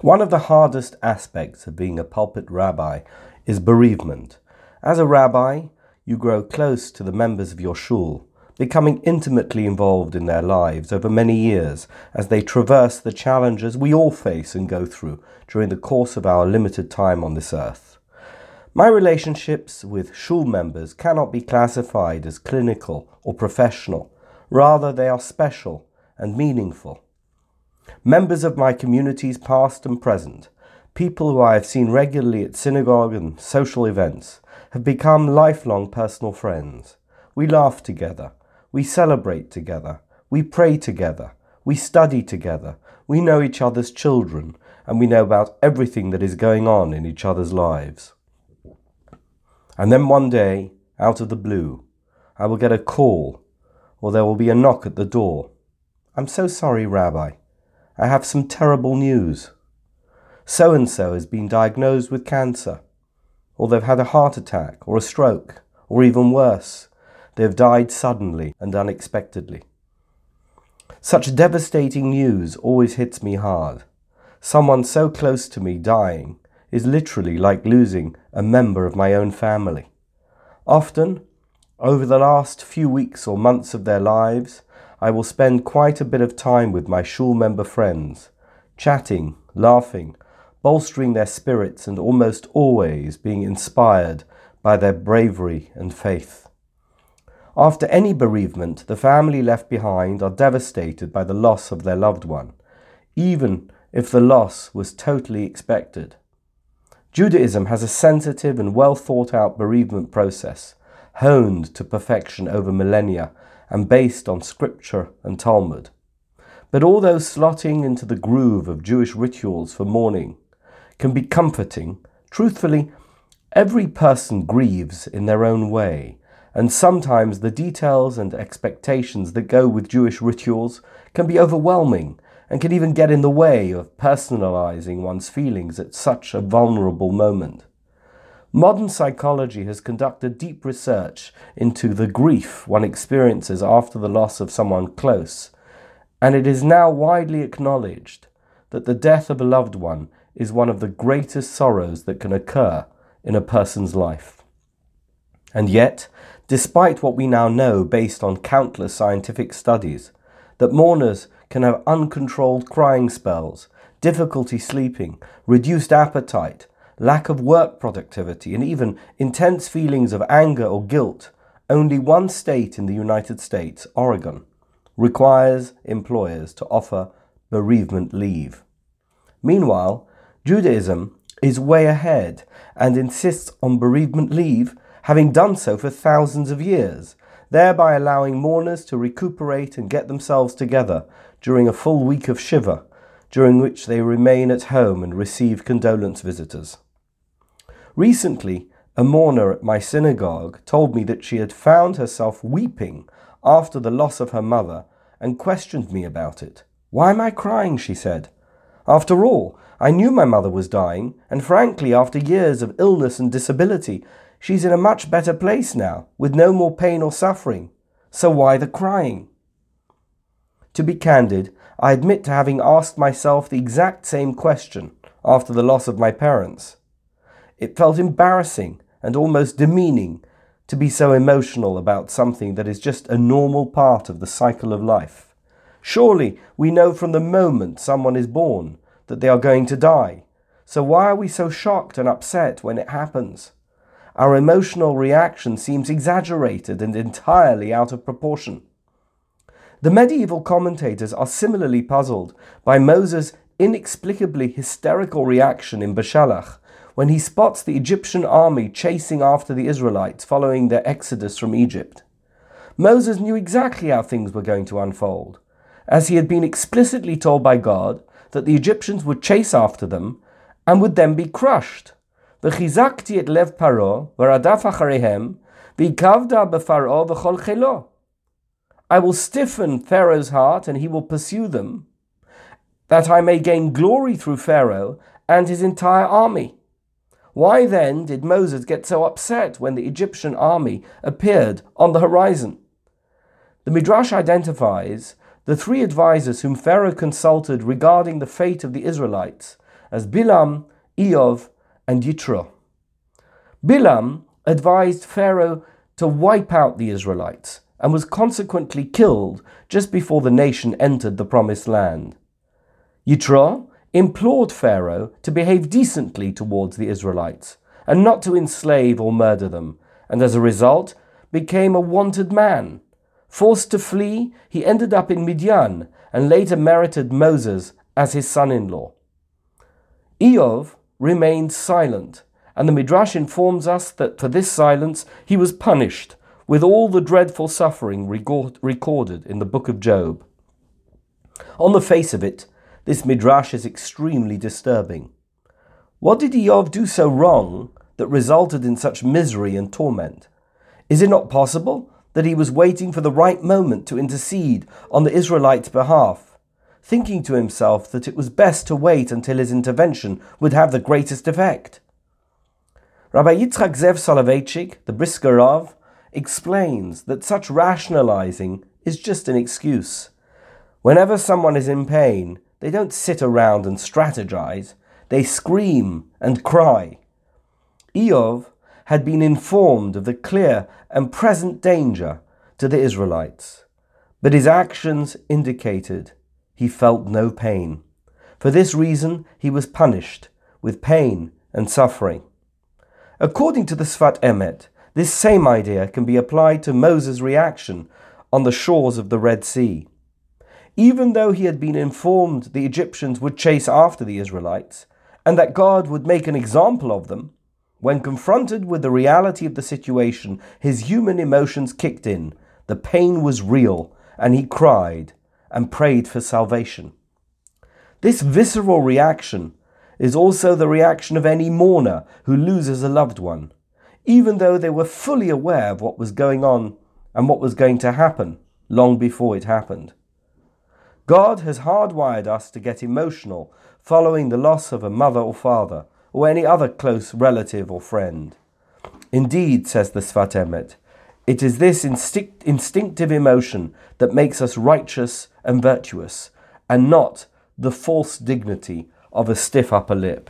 One of the hardest aspects of being a pulpit rabbi is bereavement. As a rabbi, you grow close to the members of your shul, becoming intimately involved in their lives over many years as they traverse the challenges we all face and go through during the course of our limited time on this earth. My relationships with shul members cannot be classified as clinical or professional, rather, they are special and meaningful. Members of my communities, past and present, people who I have seen regularly at synagogue and social events, have become lifelong personal friends. We laugh together, we celebrate together, we pray together, we study together, we know each other's children, and we know about everything that is going on in each other's lives. And then one day, out of the blue, I will get a call, or there will be a knock at the door. I'm so sorry, Rabbi. I have some terrible news. So and so has been diagnosed with cancer, or they've had a heart attack, or a stroke, or even worse, they have died suddenly and unexpectedly. Such devastating news always hits me hard. Someone so close to me dying is literally like losing a member of my own family. Often, over the last few weeks or months of their lives, I will spend quite a bit of time with my shul member friends, chatting, laughing, bolstering their spirits, and almost always being inspired by their bravery and faith. After any bereavement, the family left behind are devastated by the loss of their loved one, even if the loss was totally expected. Judaism has a sensitive and well thought out bereavement process, honed to perfection over millennia and based on scripture and Talmud. But although slotting into the groove of Jewish rituals for mourning can be comforting, truthfully, every person grieves in their own way, and sometimes the details and expectations that go with Jewish rituals can be overwhelming and can even get in the way of personalizing one's feelings at such a vulnerable moment. Modern psychology has conducted deep research into the grief one experiences after the loss of someone close, and it is now widely acknowledged that the death of a loved one is one of the greatest sorrows that can occur in a person's life. And yet, despite what we now know based on countless scientific studies, that mourners can have uncontrolled crying spells, difficulty sleeping, reduced appetite, lack of work productivity, and even intense feelings of anger or guilt, only one state in the United States, Oregon, requires employers to offer bereavement leave. Meanwhile, Judaism is way ahead and insists on bereavement leave, having done so for thousands of years, thereby allowing mourners to recuperate and get themselves together during a full week of Shiva, during which they remain at home and receive condolence visitors. Recently, a mourner at my synagogue told me that she had found herself weeping after the loss of her mother and questioned me about it. Why am I crying? she said. After all, I knew my mother was dying, and frankly, after years of illness and disability, she's in a much better place now, with no more pain or suffering. So why the crying? To be candid, I admit to having asked myself the exact same question after the loss of my parents. It felt embarrassing and almost demeaning to be so emotional about something that is just a normal part of the cycle of life. Surely we know from the moment someone is born that they are going to die. So why are we so shocked and upset when it happens? Our emotional reaction seems exaggerated and entirely out of proportion. The medieval commentators are similarly puzzled by Moses' inexplicably hysterical reaction in Beshalach when he spots the Egyptian army chasing after the Israelites following their exodus from Egypt. Moses knew exactly how things were going to unfold, as he had been explicitly told by God that the Egyptians would chase after them and would then be crushed. V'chizakti et lev paro, v'radaf acharehem, v'ikavda b'faro. I will stiffen Pharaoh's heart, and he will pursue them, that I may gain glory through Pharaoh and his entire army. Why then did Moses get so upset when the Egyptian army appeared on the horizon? The Midrash identifies the three advisers whom Pharaoh consulted regarding the fate of the Israelites as Bilam, Iyov, and Yitro. Bilam advised Pharaoh to wipe out the Israelites and was consequently killed just before the nation entered the promised land. Yitro implored Pharaoh to behave decently towards the Israelites and not to enslave or murder them, and as a result became a wanted man. Forced to flee, he ended up in Midian and later merited Moses as his son in law. Iyov remained silent, and the Midrash informs us that for this silence he was punished with all the dreadful suffering recorded in the book of Job. On the face of it, this Midrash is extremely disturbing. What did Iyov do so wrong that resulted in such misery and torment? Is it not possible that he was waiting for the right moment to intercede on the Israelites' behalf, thinking to himself that it was best to wait until his intervention would have the greatest effect? Rabbi Yitzchak Zev Soloveitchik, the Brisker Rav, explains that such rationalizing is just an excuse. Whenever someone is in pain, they don't sit around and strategize, they scream and cry. Iyov had been informed of the clear and present danger to the Israelites, but his actions indicated he felt no pain. For this reason, he was punished with pain and suffering. According to the Sfat Emet, this same idea can be applied to Moses' reaction on the shores of the Red Sea. Even though he had been informed the Egyptians would chase after the Israelites and that God would make an example of them, when confronted with the reality of the situation, his human emotions kicked in. The pain was real, and he cried and prayed for salvation. This visceral reaction is also the reaction of any mourner who loses a loved one even though they were fully aware of what was going on and what was going to happen long before it happened. God has hardwired us to get emotional following the loss of a mother or father or any other close relative or friend. Indeed, says the Sfat Emet, it is this instinct, instinctive emotion that makes us righteous and virtuous, and not the false dignity of a stiff upper lip.